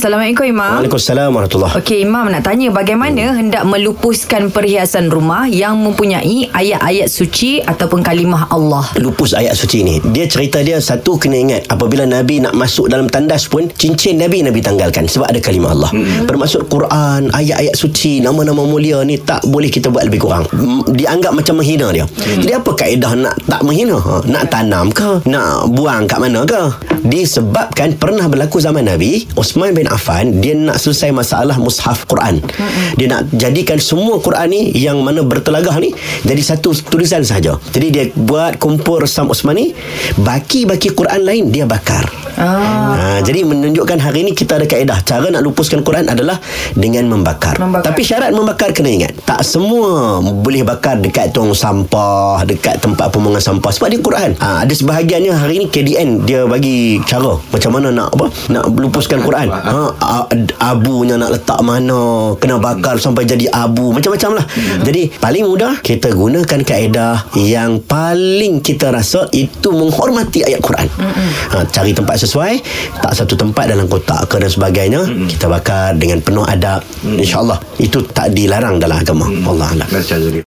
Assalamualaikum Imam. Waalaikumsalam warahmatullahi Okey Imam nak tanya bagaimana hendak melupuskan perhiasan rumah yang mempunyai ayat-ayat suci ataupun kalimah Allah. lupus ayat suci ni dia cerita dia satu kena ingat apabila Nabi nak masuk dalam tandas pun cincin Nabi Nabi tanggalkan sebab ada kalimah Allah hmm. bermaksud Quran ayat-ayat suci nama-nama mulia ni tak boleh kita buat lebih kurang dianggap macam menghina dia hmm. jadi apa kaedah nak tak menghina ha? nak tanam ke nak buang kat mana ke disebabkan pernah berlaku zaman Nabi Osman bin Affan dia nak selesai masalah mushaf Quran hmm. dia nak jadikan semua Quran ni yang mana bertelagah ni jadi satu tulisan saja jadi dia buat kumpul resam Osmani baki-baki Quran lain dia bakar Ah. Ha, jadi menunjukkan hari ini kita ada kaedah cara nak lupuskan Quran adalah dengan membakar. Membakar. Tapi syarat membakar kena ingat tak semua boleh bakar dekat tong sampah, dekat tempat pembuangan sampah sebab dia Quran. Ha, ada sebahagiannya hari ini KDN dia bagi cara macam mana nak apa nak lupuskan Quran. Ha, abunya nak letak mana, kena bakar sampai jadi abu, macam-macam lah. Jadi paling mudah kita gunakan kaedah yang paling kita rasa itu menghormati ayat Quran. Ha, cari tempat sesuai, tak satu tempat dalam kotak ke dan sebagainya, kita bakar dengan penuh adab. InsyaAllah itu tak dilarang dalam agama. Allah Allah. Zuri.